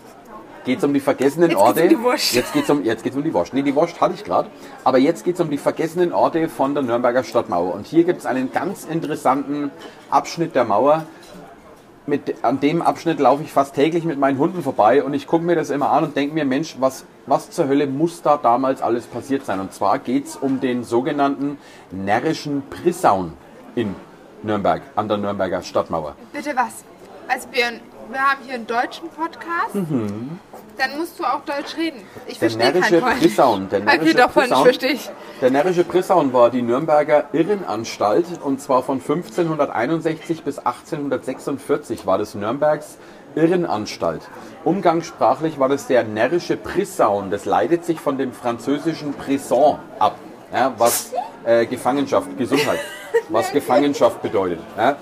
geht es um die vergessenen Jetzt geht's Orte. um die Wurst. Jetzt geht es um, jetzt geht's um die Wurst. Nee, die Wurst hatte ich gerade. Aber jetzt geht es um die vergessenen Orte von der Nürnberger Stadtmauer. Und hier gibt es einen ganz interessanten Abschnitt der Mauer. Mit, an dem Abschnitt laufe ich fast täglich mit meinen Hunden vorbei und ich gucke mir das immer an und denke mir, Mensch, was, was zur Hölle muss da damals alles passiert sein? Und zwar geht es um den sogenannten närrischen Prissaun in Nürnberg, an der Nürnberger Stadtmauer. Bitte was? Also Björn, wir haben hier einen deutschen Podcast. Mhm. Dann musst du auch Deutsch reden. Ich Der verstehe kein närrische Deutsch. Prissaun. Der Weil wir närrische doch von nicht Prissaun- verstehe ich. Der närrische Prissaun war die Nürnberger Irrenanstalt und zwar von 1561 bis 1846 war das Nürnbergs Irrenanstalt. Umgangssprachlich war das der närrische Prissaun. Das leitet sich von dem französischen Prison ab, ja, was äh, Gefangenschaft, Gesundheit, was Gefangenschaft bedeutet. Ja.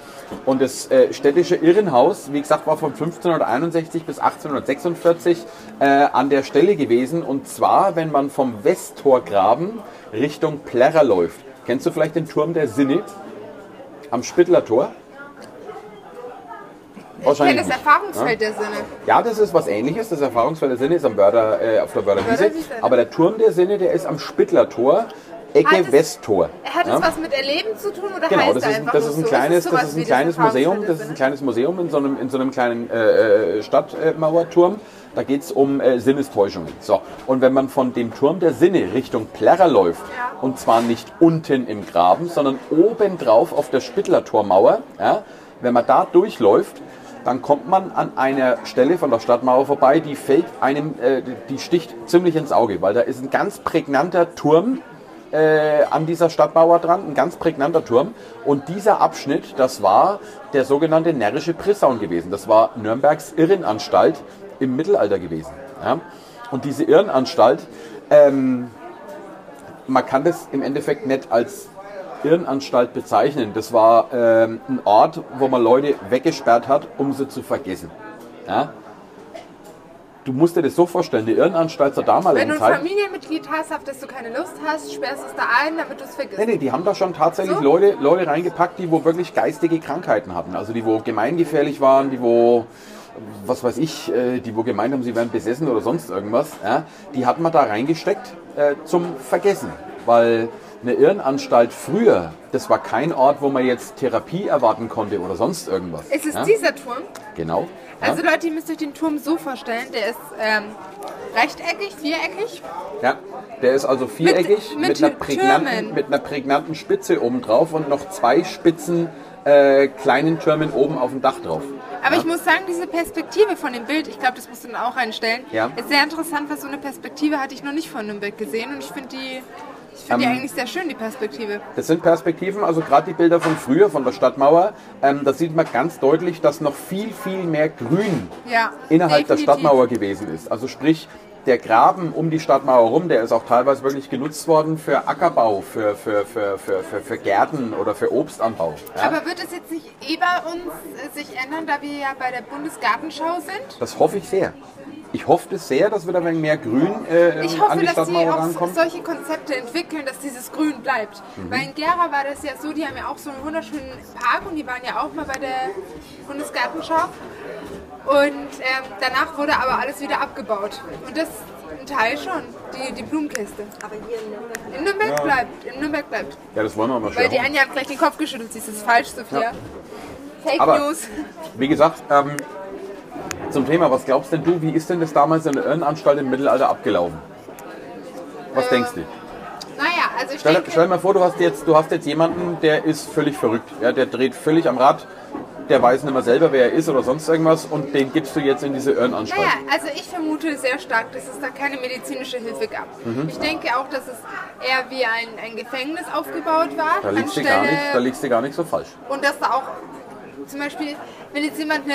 Und das äh, städtische Irrenhaus, wie gesagt, war von 1561 bis 1846 äh, an der Stelle gewesen. Und zwar, wenn man vom Westtorgraben Richtung Plärrer läuft. Kennst du vielleicht den Turm der Sinne am Spittler Tor? Ich kenne das Erfahrungsfeld der Sinne. Ja, das ist was ähnliches. Das Erfahrungsfeld der Sinne ist am Wörder, äh, auf der Wörderwiese. Wörderwiese, ne? Aber der Turm der Sinne, der ist am Spittler Tor, Ecke Hat es- Westtor. Hat Ja? das was mit Erleben zu tun oder Genau, heißt das da ist, einfach das ist ein so? kleines, sowas das ist ein kleines das Museum, das ist ein kleines Museum in so einem, in so einem kleinen äh, äh, Stadtmauerturm. Da geht es um äh, Sinnestäuschungen. So, und wenn man von dem Turm der Sinne Richtung Plärrer läuft, Ja. und zwar nicht unten im Graben, sondern oben drauf auf der Spittler-Tormauer, ja, wenn man da durchläuft, dann kommt man an einer Stelle von der Stadtmauer vorbei, die fällt einem, äh, die sticht ziemlich ins Auge, weil da ist ein ganz prägnanter Turm äh, an dieser Stadtmauer dran, ein ganz prägnanter Turm. Und dieser Abschnitt, das war der sogenannte närrische Prissaun gewesen. Das war Nürnbergs Irrenanstalt im Mittelalter gewesen. Ja? Und diese Irrenanstalt, ähm, man kann das im Endeffekt nicht als Irrenanstalt bezeichnen. Das war ähm, ein Ort, wo man Leute weggesperrt hat, um sie zu vergessen. Ja? Du musst dir das so vorstellen, die Irrenanstalt zur Wenn damaligen du ein Zeit. Familienmitglied hast, auf das du keine Lust hast, sperrst es da ein, damit du es vergisst. Nee, nee, die haben da schon tatsächlich So? Leute, Leute reingepackt, die wo wirklich geistige Krankheiten hatten. Also die wo gemeingefährlich waren, die wo, was weiß ich, äh, die wo gemeint haben, sie wären besessen oder sonst irgendwas. Ja, die hat man da reingesteckt äh, zum Vergessen. Weil eine Irrenanstalt früher, das war kein Ort, wo man jetzt Therapie erwarten konnte oder sonst irgendwas. Es ist ja? dieser Turm. Genau. Also Leute, ihr müsst euch den Turm so vorstellen, der ist ähm, rechteckig, viereckig. Ja, der ist also viereckig mit, mit einer, prägnanten, mit einer prägnanten Spitze oben drauf und noch zwei spitzen äh, kleinen Türmen oben auf dem Dach drauf. Aber ja? ich muss sagen, diese Perspektive von dem Bild, ich glaube, das musst du dann auch einstellen, Ja. ist sehr interessant, weil so eine Perspektive hatte ich noch nicht von Nürnberg gesehen und ich finde die, ich finde die Ähm, eigentlich sehr schön, die Perspektive. Das sind Perspektiven, also gerade die Bilder von früher, von der Stadtmauer, ähm, da sieht man ganz deutlich, dass noch viel, viel mehr Grün Ja, innerhalb der definitiv. Stadtmauer gewesen ist. Also sprich, der Graben um die Stadtmauer rum, der ist auch teilweise wirklich genutzt worden für Ackerbau, für, für, für, für, für, für Gärten oder für Obstanbau. Ja? Aber wird es jetzt nicht eh bei uns äh, sich ändern, da wir ja bei der Bundesgartenschau sind? Das hoffe ich sehr. Ich hoffe sehr, dass wir da ein wenig mehr Grün äh, Ich an hoffe, die dass sie Stadtmauer auch rankommen. solche Konzepte entwickeln, dass dieses Grün bleibt. Mhm. Weil in Gera war das ja so, die haben ja auch so einen wunderschönen Park und die waren ja auch mal bei der Bundesgartenschau. Und ähm, danach wurde aber alles wieder abgebaut. Und das ein Teil schon, die, die Blumenkiste. Aber hier in Nürnberg. In Nürnberg bleibt, in Nürnberg bleibt. Ja, das wollen wir mal Weil die schauen. Anja hat gleich den Kopf geschüttelt, sie ist das falsch, Sophia. Ja. Fake Aber- News. Wie gesagt, ähm, zum Thema, was glaubst denn du, wie ist denn das damals in der Irrenanstalt im Mittelalter abgelaufen? Was denkst du? Naja, also ich Stell, denke, stell dir mal vor, du hast, jetzt, du hast jetzt jemanden, der ist völlig verrückt. Ja, der dreht völlig am Rad, der weiß nicht mehr selber, wer er ist oder sonst irgendwas und den gibst du jetzt in diese Irrenanstalt. Naja, also ich vermute sehr stark, dass es da keine medizinische Hilfe gab. Mhm. Ich denke auch, dass es eher wie ein, ein Gefängnis aufgebaut war. Da liegst, du gar nicht, da liegst du gar nicht so falsch. und dass da auch zum Beispiel, wenn jetzt jemand eine,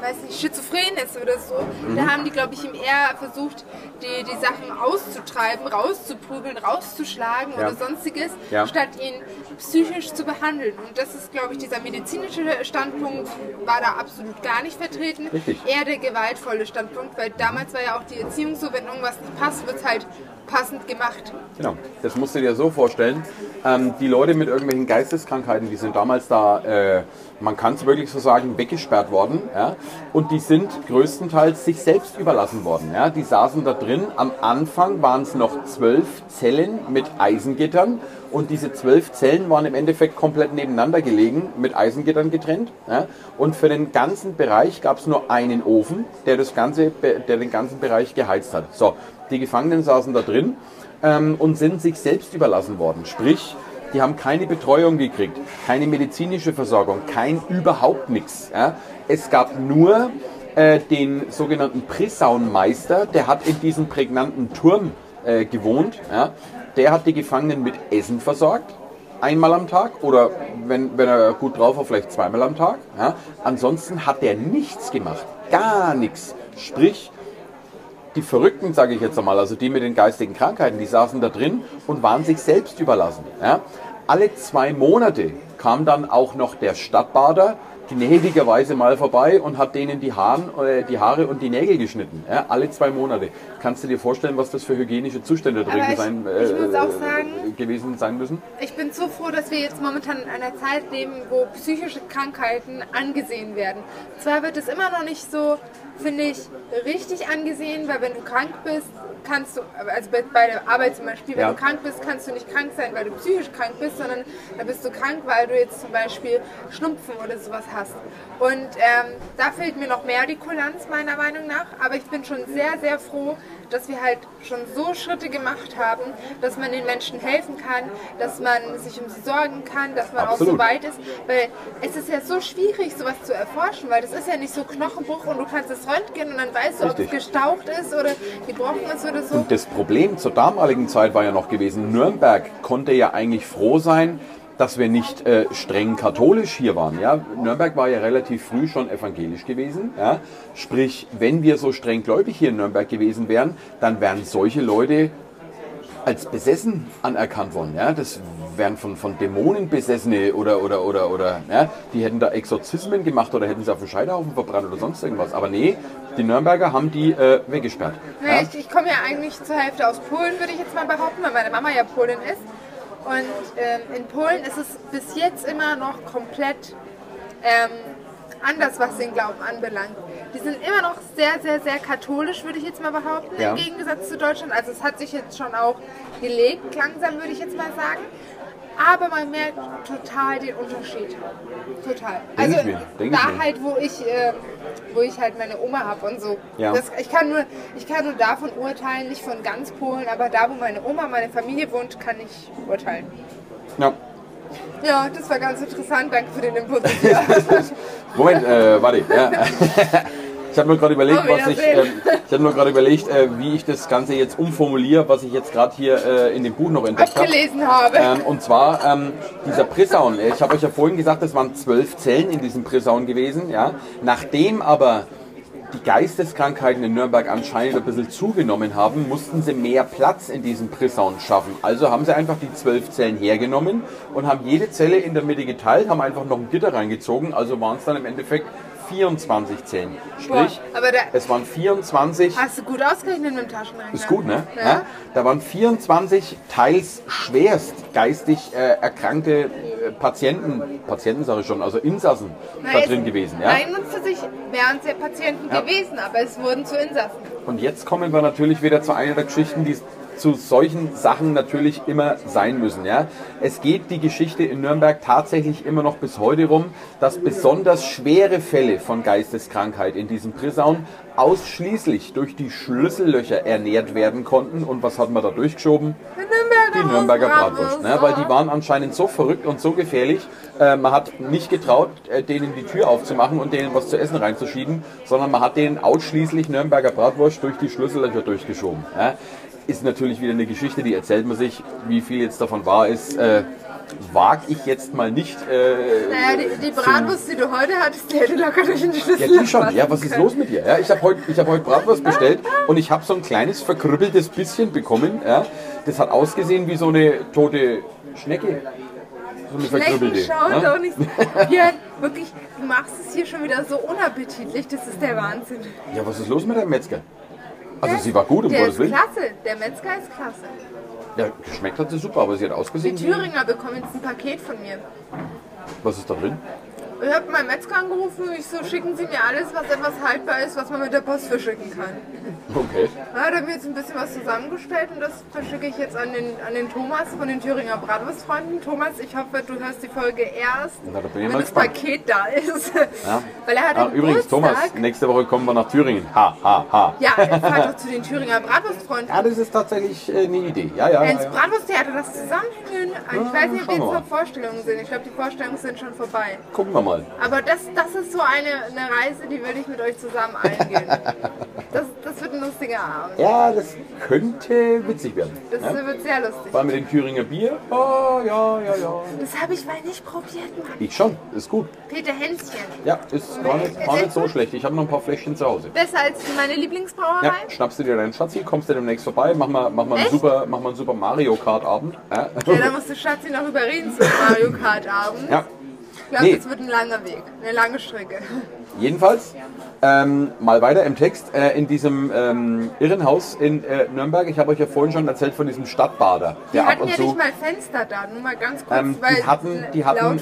weiß nicht, schizophren ist oder so, Mhm. da haben die, glaube ich, ihm eher versucht, die, die Sachen auszutreiben, rauszuprügeln, rauszuschlagen Ja. oder sonstiges, Ja. statt ihn psychisch zu behandeln. Und das ist, glaube ich, dieser medizinische Standpunkt war da absolut gar nicht vertreten. Richtig. Eher der gewaltvolle Standpunkt, weil damals war ja auch die Erziehung so, wenn irgendwas nicht passt, wird es halt passend gemacht. Genau, das musst du dir so vorstellen. Ähm, die Leute mit irgendwelchen Geisteskrankheiten, die sind damals da, äh, man kann es wirklich so sagen, weggesperrt worden. Ja? Und die sind größtenteils sich selbst überlassen worden. Ja? Die saßen da drin. Am Anfang waren es noch zwölf Zellen mit Eisengittern. Und diese zwölf Zellen waren im Endeffekt komplett nebeneinander gelegen, mit Eisengittern getrennt. Ja? Und für den ganzen Bereich gab es nur einen Ofen, der, das ganze, der den ganzen Bereich geheizt hat. So, die Gefangenen saßen da drin ähm, und sind sich selbst überlassen worden. Sprich, die haben keine Betreuung gekriegt, keine medizinische Versorgung, kein überhaupt nichts. Ja? Es gab nur äh, den sogenannten Prissaunmeister, der hat in diesem prägnanten Turm äh, gewohnt. Ja. Der hat die Gefangenen mit Essen versorgt, einmal am Tag oder wenn, wenn er gut drauf war, vielleicht zweimal am Tag. Ja. Ansonsten hat der nichts gemacht, gar nichts. Sprich, die Verrückten, sage ich jetzt einmal, also die mit den geistigen Krankheiten, die saßen da drin und waren sich selbst überlassen. Ja. Alle zwei Monate kam dann auch noch der Stadtbader gnädigerweise mal vorbei und hat denen die, Haaren, äh, die Haare und die Nägel geschnitten. Ja, alle zwei Monate. Kannst du dir vorstellen, was das für hygienische Zustände drin ich- sein, ich muss auch sagen- äh, gewesen sein müssen? Ich bin so froh, dass wir jetzt momentan in einer Zeit leben, wo psychische Krankheiten angesehen werden. Zwar wird es immer noch nicht so, finde ich, richtig angesehen, weil wenn du krank bist, kannst du, also bei, der Arbeit zum Beispiel, wenn Ja. du krank bist, kannst du nicht krank sein, weil du psychisch krank bist, sondern da bist du krank, weil du jetzt zum Beispiel Schnupfen oder sowas hast. Und ähm, da fehlt mir noch mehr die Kulanz meiner Meinung nach, aber ich bin schon sehr, sehr froh, dass wir halt schon so Schritte gemacht haben, dass man den Menschen helfen kann, dass man sich um sie sorgen kann, dass man auch Absolut. so weit ist. Weil es ist ja so schwierig, sowas zu erforschen, weil das ist ja nicht so Knochenbruch und du kannst das Röntgen und dann weißt du, ob es Richtig. gestaucht ist oder gebrochen ist oder so. Und das Problem zur damaligen Zeit war ja noch gewesen, Nürnberg konnte ja eigentlich froh sein, dass wir nicht äh, streng katholisch hier waren. Ja? Nürnberg war ja relativ früh schon evangelisch gewesen. Ja? Sprich, wenn wir so streng gläubig hier in Nürnberg gewesen wären, dann wären solche Leute als besessen anerkannt worden. Ja? Das wären von, von Dämonen besessene oder, oder, oder, oder ja? die hätten da Exorzismen gemacht oder hätten sie auf den Scheiterhaufen verbrannt oder sonst irgendwas. Aber nee, die Nürnberger haben die äh, weggesperrt. Nee, Ja? ich, ich komme ja eigentlich zur Hälfte aus Polen, würde ich jetzt mal behaupten, weil meine Mama ja Polin ist. Und ähm, in Polen ist es bis jetzt immer noch komplett ähm, anders, was den Glauben anbelangt. Die sind immer noch sehr, sehr, sehr katholisch, würde ich jetzt mal behaupten, Ja. im Gegensatz zu Deutschland. Also es hat sich jetzt schon auch gelegt, langsam würde ich jetzt mal sagen. Aber man merkt total den Unterschied. Total. Denk also da halt, wo ich, äh, wo ich halt meine Oma habe und so. Ja. Das, ich, kann nur, ich kann nur davon urteilen, nicht von ganz Polen, aber da, wo meine Oma, meine Familie wohnt, kann ich urteilen. Ja. Ja, das war ganz interessant. Danke für den Impuls. Moment, äh, warte. Ja. Ich habe nur gerade überlegt, was ich, ähm, ich habe nur gerade überlegt, äh, wie ich das Ganze jetzt umformuliere, was ich jetzt gerade hier äh, in dem Buch noch entdeckt habe. Abgelesen habe. Ähm, und zwar ähm, dieser Prissaun. Ich habe euch ja vorhin gesagt, es waren zwölf Zellen in diesem Prissaun gewesen. Ja? Nachdem aber die Geisteskrankheiten in Nürnberg anscheinend ein bisschen zugenommen haben, mussten sie mehr Platz in diesem Prissaun schaffen. Also haben sie einfach die zwölf Zellen hergenommen und haben jede Zelle in der Mitte geteilt, haben einfach noch ein Gitter reingezogen. Also waren es dann im Endeffekt 24 Zellen. Sprich, Boah, da- es waren 24 Hast du gut ausgerechnet mit dem Taschenrechner? ist gut, ne? Ja. Da waren 24 teils schwerst geistig äh, erkrankte äh, Patienten, Patienten sage ich schon, also Insassen Na, da drin gewesen. Ja? Nein, sich wären es ja Patienten Ja. gewesen, aber es wurden zu Insassen. Und jetzt kommen wir natürlich wieder zu einer der Geschichten, die zu solchen Sachen natürlich immer sein müssen. Ja? Es geht die Geschichte in Nürnberg tatsächlich immer noch bis heute rum, dass besonders schwere Fälle von Geisteskrankheit in diesem Prisaun ausschließlich durch die Schlüssellöcher ernährt werden konnten. Und was hat man da durchgeschoben? Die Nürnberger, Bratwurst, Bratwurst, ne? weil die waren anscheinend so verrückt und so gefährlich. Äh, man hat nicht getraut, äh, denen die Tür aufzumachen und denen was zu essen reinzuschieben, sondern man hat denen ausschließlich Nürnberger Bratwurst durch die Schlüssellöcher durchgeschoben. Ja? Ist natürlich wieder eine Geschichte, die erzählt man sich, wie viel jetzt davon wahr ist. Äh, wag ich jetzt mal nicht. Äh, Naja, die, die Bratwurst, die du heute hattest, die hätte locker durch den Schlüssel ja, die schon. Ja, was ist los mit dir? Ja, ich habe heute hab heut Bratwurst bestellt und ich habe so ein kleines verkrüppeltes bisschen bekommen. Ja. Das hat ausgesehen wie so eine tote Schnecke. So eine verkrüppelte. ja. doch nicht. Björn, wirklich, du machst es hier schon wieder so unappetitlich, das ist der Wahnsinn. ja, was ist los mit der Metzger? Also sie war gut, um der Gottes Willen. klasse, der Metzger ist klasse. Ja, geschmeckt hat sie super, aber sie hat Die ausgesehen wie... Thüringer bekommen jetzt ein Paket von mir. Was ist da drin? Ich habe meinen Metzger angerufen, ich so, schicken Sie mir alles, was etwas haltbar ist, was man mit der Post verschicken kann. Okay. Ja, da haben wir jetzt ein bisschen was zusammengestellt und das verschicke ich jetzt an den, an den Thomas von den Thüringer Bratwurstfreunden. Thomas, ich hoffe, du hörst die Folge erst, Na, da wenn das gespannt. Paket da ist. Ja. Weil er hat Ah, übrigens, Thomas, nächste Woche kommen wir nach Thüringen. Ha, ha, ha. Ja, fahrt doch zu den Thüringer Bratwurstfreunden. Ja, das ist tatsächlich äh, eine Idee. Ja, ja, ja. Ins ja. Bratwursttheater, das zusammenhängen. Ich weiß nicht, ob die mal. zur Vorstellungen sind. Ich glaube, die Vorstellungen sind schon vorbei. Gucken wir mal. Mal. Aber das, das ist so eine, eine Reise, die würde ich mit euch zusammen eingehen. Das, das wird ein lustiger Abend. Ja, das könnte witzig werden. Das ja? wird sehr lustig. Vor allem mit dem Thüringer Bier. Oh, ja, ja, ja. Das habe ich mal nicht probiert, Mann. Ich schon, ist gut. Peter Hänschen. Ja, ist gar nicht, gar nicht so schlecht. Ich habe noch ein paar Fläschchen zu Hause. Besser als meine Lieblingsbrauerei. Ja, schnappst du dir deinen Schatzi, kommst du demnächst vorbei, mach mal, mach mal, einen, super, mach mal einen super Mario Kart Abend. Ja. Ja, da musst du Schatzi noch überreden zum Mario Kart Abend. ja. Ich glaube, Nee. das wird ein langer Weg, eine lange Strecke. Jedenfalls, ähm, mal weiter im Text, äh, in diesem ähm, Irrenhaus in äh, Nürnberg, ich habe euch ja vorhin schon erzählt von diesem Stadtbader, Die der ab hatten ja nicht mal Fenster da, nur mal ganz kurz, Ähm, weil die hatten, die hatten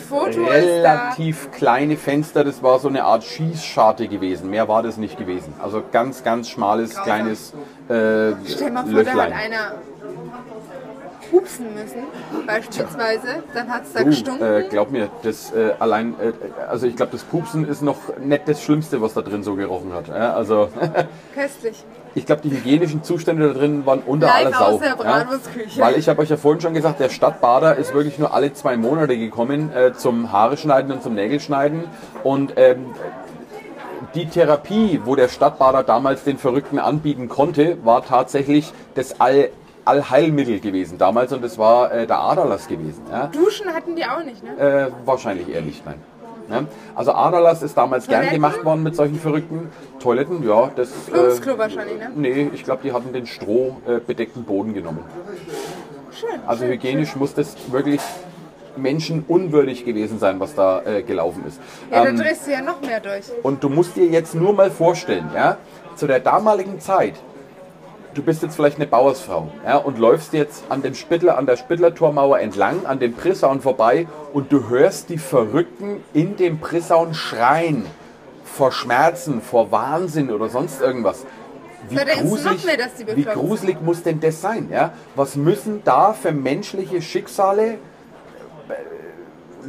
relativ kleine Fenster, das war so eine Art Schießscharte gewesen. Mehr war das nicht gewesen. Also ganz, ganz schmales, Grausam. kleines äh, Stell mal vor, da hat Löchlein. einer pupsen müssen, beispielsweise, dann hat es da Du, gestunken. äh, glaub mir, das äh, allein, äh, also ich glaube, das Pupsen ist noch nicht das Schlimmste, was da drin so gerochen hat. Ja, also Köstlich. ich glaube, die hygienischen Zustände da drin waren unter Live aller Sau. aus der Bratwurstküche. Weil ich habe euch ja vorhin schon gesagt, der Stadtbader ist wirklich nur alle zwei Monate gekommen äh, zum Haare schneiden und zum Nägelschneiden und ähm, die Therapie, wo der Stadtbader damals den Verrückten anbieten konnte, war tatsächlich das All Allheilmittel gewesen damals und das war äh, der Aderlass gewesen. Ja? Duschen hatten die auch nicht, ne? Äh, wahrscheinlich eher nicht, nein. Ja? Also Aderlass ist damals gern Toiletten? gemacht worden mit solchen Verrückten. Toiletten, ja, das... Plumpsklo wahrscheinlich, ne? Nee, ich glaube, die hatten den strohbedeckten Boden genommen. Schön. Also schön, hygienisch muss das wirklich menschenunwürdig gewesen sein, was da äh, gelaufen ist. Ja, da Ähm, drehst du ja noch mehr durch. und du musst dir jetzt nur mal vorstellen, ja, zu der damaligen Zeit, du bist jetzt vielleicht eine Bauersfrau, ja, und läufst jetzt an dem Spittler, an der Spittlertormauer entlang, an den Prissauen vorbei und du hörst die Verrückten in dem Prissauen schreien. Vor Schmerzen, vor Wahnsinn oder sonst irgendwas. Wie gruselig, mehr, wie gruselig muss denn das sein? Ja? Was müssen da für menschliche Schicksale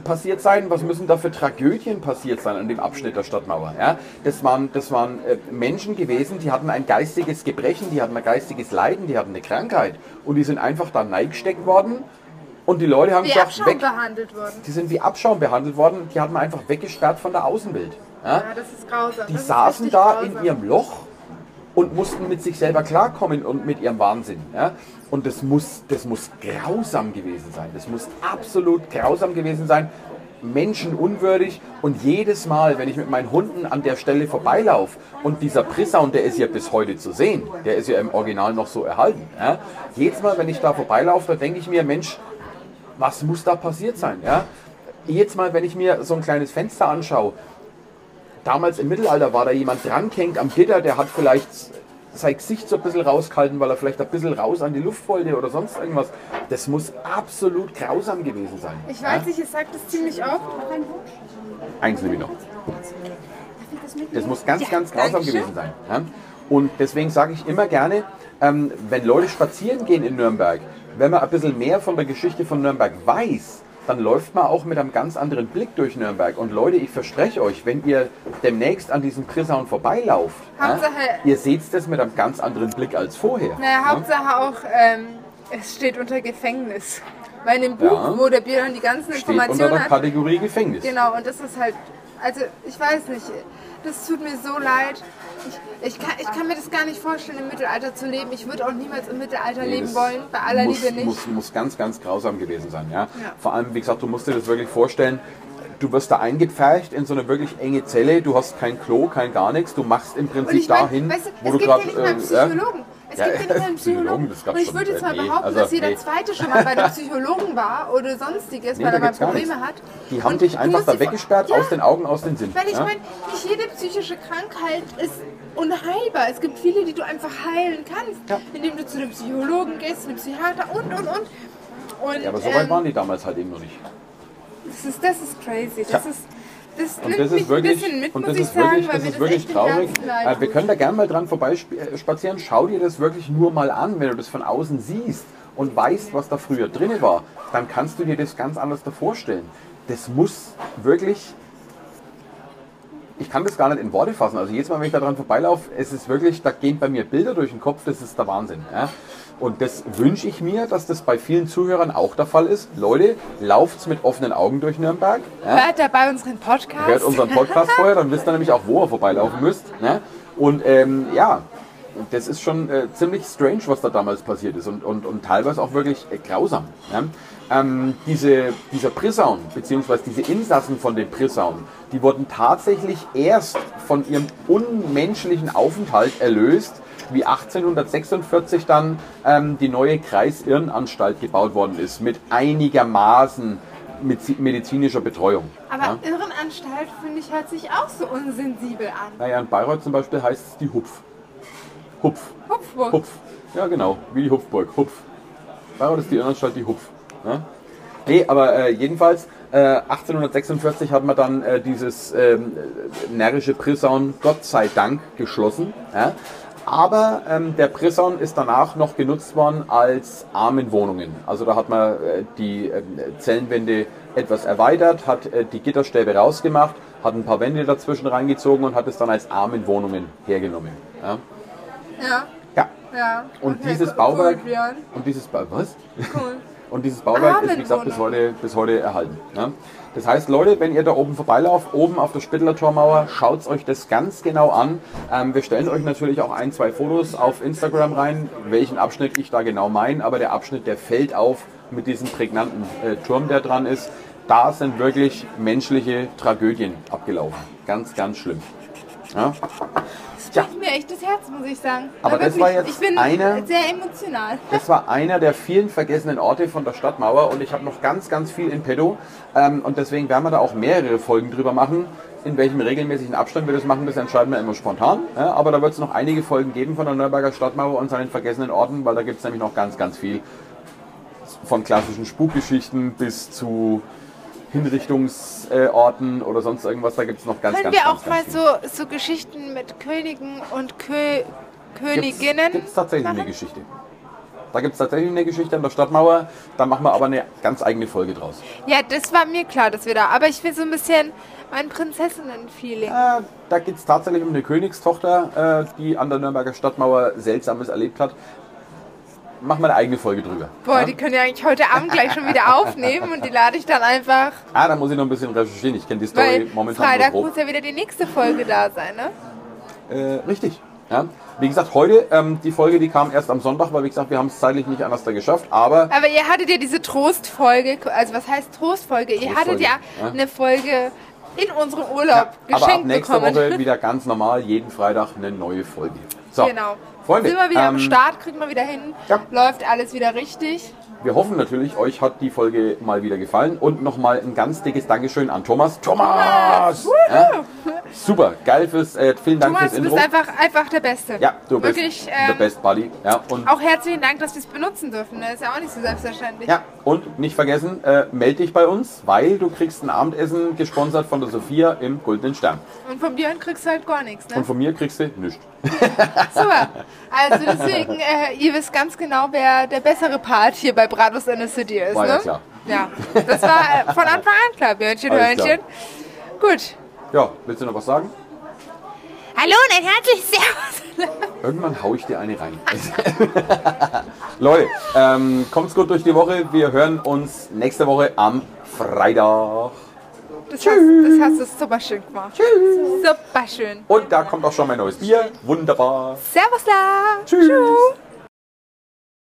passiert sein, was müssen da für Tragödien passiert sein an dem Abschnitt der Stadtmauer. Ja? Das waren, das waren äh, Menschen gewesen, die hatten ein geistiges Gebrechen, die hatten ein geistiges Leiden, die hatten eine Krankheit und die sind einfach da neigesteckt worden und die Leute haben Wie gesagt, Abschaum weg. behandelt worden. Die sind wie Abschaum behandelt worden, die hat man einfach weggesperrt von der Außenwelt. Ja? Ja, das ist grausam. Die das saßen da grausam. in ihrem Loch und mussten mit sich selber klarkommen und mit ihrem Wahnsinn. Ja? Und das muss, das muss grausam gewesen sein. Das muss absolut grausam gewesen sein. Menschenunwürdig. Und jedes Mal, wenn ich mit meinen Hunden an der Stelle vorbeilaufe und dieser Prissound, der ist ja bis heute zu sehen, der ist ja im Original noch so erhalten. Ja? Jedes Mal, wenn ich da vorbeilaufe, da denke ich mir, Mensch, was muss da passiert sein? Ja? Jedes Mal, wenn ich mir so ein kleines Fenster anschaue, damals im Mittelalter war da jemand dran hängt am Gitter, der hat vielleicht sein Gesicht so ein bisschen rausgehalten, weil er vielleicht ein bisschen raus an die Luft wollte oder sonst irgendwas. Das muss absolut grausam gewesen sein. Ich weiß nicht, ich sag das ziemlich oft. Eins nehme ich noch. Das muss ganz, Ja, ganz grausam Dankeschön. gewesen sein. Und deswegen sage ich immer gerne, ähm, wenn Leute spazieren gehen in Nürnberg, wenn man ein bisschen mehr von der Geschichte von Nürnberg weiß, dann läuft man auch mit einem ganz anderen Blick durch Nürnberg. Und Leute, ich verspreche euch, wenn ihr demnächst an diesem Prissaun vorbeilauft, Hauptsache- ihr seht das mit einem ganz anderen Blick als vorher. Naja, ja? Hauptsache auch, ähm, es steht unter Gefängnis. Weil in dem Buch, Ja. wo der Björn die ganzen Steht unter Informationen der hat, Kategorie Gefängnis. Genau, und das ist halt, also ich weiß nicht, das tut mir so leid. Ich, ich, kann, ich kann mir das gar nicht vorstellen, im Mittelalter zu leben. Ich würde auch niemals im Mittelalter Nee, leben wollen, bei aller muss, Liebe nicht. Muss, muss ganz, ganz grausam gewesen sein. Ja? Ja. Vor allem, wie gesagt, du musst dir das wirklich vorstellen, du wirst da eingepfercht in so eine wirklich enge Zelle, du hast kein Klo, kein gar nichts, du machst im Prinzip ich meine, dahin, weißt du, wo du gerade... ja einen Psychologen. Es ja, gibt ja nicht mal einen Psychologen, Psychologen. Und ich würde jetzt mal nee, behaupten, also, dass jeder nee. Zweite schon mal bei einem Psychologen war oder sonstiges, Nee, weil er mal Probleme hat. Die haben Und dich einfach da weggesperrt, Ja, aus den Augen, aus den Sinn. Weil ich ja? meine, nicht jede psychische Krankheit ist unheilbar. Es gibt viele, die du einfach heilen kannst, indem du zu einem Psychologen gehst, einem Psychiater und, und, und. und ja, aber so weit ähm, waren die damals halt eben noch nicht. das, ist, das ist crazy. Das ist, das Und das ist wirklich, mit, und das ist sagen, wirklich, das ist wirklich traurig. Äh, wir können da gerne mal dran vorbeispazieren. Schau dir das wirklich nur mal an, wenn du das von außen siehst und weißt, was da früher drin war, dann kannst du dir das ganz anders da vorstellen. Das muss wirklich ich kann das gar nicht in Worte fassen. Also jedes Mal, wenn ich da dran vorbeilaufe, es ist wirklich, da gehen bei mir Bilder durch den Kopf, das ist der Wahnsinn. Ja? Und das wünsche ich mir, dass das bei vielen Zuhörern auch der Fall ist. Leute, lauft's mit offenen Augen durch Nürnberg. Ja? Hört dabei unseren Podcast. Hört unseren Podcast vorher, dann wisst ihr nämlich auch, wo ihr vorbeilaufen müsst. Ne? Und ähm, ja, das ist schon äh, ziemlich strange, was da damals passiert ist und, und, und teilweise auch wirklich äh, grausam. Ne? Ähm, diese, dieser Prissaun, beziehungsweise diese Insassen von dem Prissaun, die wurden tatsächlich erst von ihrem unmenschlichen Aufenthalt erlöst, wie 1846 dann ähm, die neue Kreisirrenanstalt gebaut worden ist, mit einigermaßen mit medizinischer Betreuung. Aber ja. Irrenanstalt, finde ich, hört sich auch so unsensibel an. Naja, in Bayreuth zum Beispiel heißt es die Hupf. Hupf. Hupfburg. Hupf. Ja, genau, wie die Hupfburg. Hupf. Bayreuth ist die Irrenanstalt die Hupf. Ja? Nee, aber äh, jedenfalls, äh, 1846 hat man dann äh, dieses ähm, närrische Prissaun Gott sei Dank geschlossen. Ja? Aber ähm, der Prissaun ist danach noch genutzt worden als Armenwohnungen. Also da hat man äh, die äh, Zellenwände etwas erweitert, hat äh, die Gitterstäbe rausgemacht, hat ein paar Wände dazwischen reingezogen und hat es dann als Armenwohnungen hergenommen. Ja. Ja. ja. ja. Und Okay, dieses cool, Bauwerk Björn. und dieses ba was? Cool. Und dieses Bauwerk ist, wie gesagt, bis heute, bis heute erhalten. Ne? Das heißt, Leute, wenn ihr da oben vorbeilauft, oben auf der Spittler Tormauer, schaut euch das ganz genau an. Ähm, wir stellen euch natürlich auch ein, zwei Fotos auf Instagram rein, welchen Abschnitt ich da genau meine. Aber der Abschnitt, der fällt auf mit diesem prägnanten äh, Turm, der dran ist. Da sind wirklich menschliche Tragödien abgelaufen. Ganz, ganz schlimm. Ja? Das bricht mir echt das Herz, muss ich sagen. Aber Weil das war jetzt Ich bin eine- sehr emotional. Das war einer der vielen vergessenen Orte von der Stadtmauer und ich habe noch ganz, ganz viel in petto. Ähm, und deswegen werden wir da auch mehrere Folgen drüber machen. In welchem regelmäßigen Abstand wir das machen, das entscheiden wir immer spontan. Ja, aber da wird es noch einige Folgen geben von der Nürnberger Stadtmauer und seinen vergessenen Orten, weil da gibt es nämlich noch ganz, ganz viel. Von klassischen Spukgeschichten bis zu Hinrichtungsorten oder sonst irgendwas. Da gibt es noch ganz, Können ganz, wir ganz, auch mal ganz viel. so, so Geschichten mit Königen und Kö Königinnen Gibt es tatsächlich eine machen? Geschichte. Da gibt es tatsächlich eine Geschichte an der Stadtmauer. Da machen wir aber eine ganz eigene Folge draus. Ja, das war mir klar, dass wir da. Aber ich will so ein bisschen mein Prinzessinnen-Feeling. Äh, da geht es tatsächlich um eine Königstochter, äh, die an der Nürnberger Stadtmauer Seltsames erlebt hat. Machen wir eine eigene Folge drüber. Boah, ja? die können ja eigentlich heute Abend gleich schon wieder aufnehmen und die lade ich dann einfach. Ah, da muss ich noch ein bisschen recherchieren. Ich kenne die Story Weil momentan Freitag muss ja wieder die nächste Folge da sein, ne? Äh, richtig. Ja. Wie gesagt, heute, ähm, die Folge, die kam erst am Sonntag, weil wie gesagt, wir haben es zeitlich nicht anders da geschafft. Aber Aber ihr hattet ja diese Trostfolge, also was heißt Trostfolge? Ihr hattet Trostfolge, ja, ja. eine Folge in unserem Urlaub Ja, aber ab geschenkt nächster bekommen. Woche wieder ganz normal, jeden Freitag eine neue Folge. So, Genau. Freunde, Sind wir wieder am ähm, Start, kriegen wir wieder hin, ja. läuft alles wieder richtig. Wir hoffen natürlich, euch hat die Folge mal wieder gefallen und nochmal ein ganz dickes Dankeschön an Thomas. Thomas! Ja, super, geil fürs, äh, vielen Dank Thomas, fürs du Intro. bist einfach, einfach der Beste. ja, du bist Wirklich, ähm, best buddy. Ja, und, Auch herzlichen Dank, dass wir es benutzen dürfen. Das ist ja auch nicht so selbstverständlich. ja, und nicht vergessen, äh, melde dich bei uns, weil du kriegst ein Abendessen gesponsert von der Sophia im Goldenen Stern. Und von Björn kriegst du halt gar nichts, ne? Und von mir kriegst du nichts. Super. Also deswegen, äh, ihr wisst ganz genau, wer der bessere Part hier bei Bratwurst in the City ist, War ne? ja klar. Ja, das war äh, von Anfang an klar, Björnchen. Hörnchen. Gut. Ja, willst du noch was sagen? Hallo und ein herzliches Servus. Irgendwann hau ich dir eine rein. Leute, ähm, kommt's gut durch die Woche. Wir hören uns nächste Woche am Freitag. Das hast, das hast du super schön gemacht. Super schön. Und da kommt auch schon mein neues Bier. Wunderbar. Servus da. Tschüss.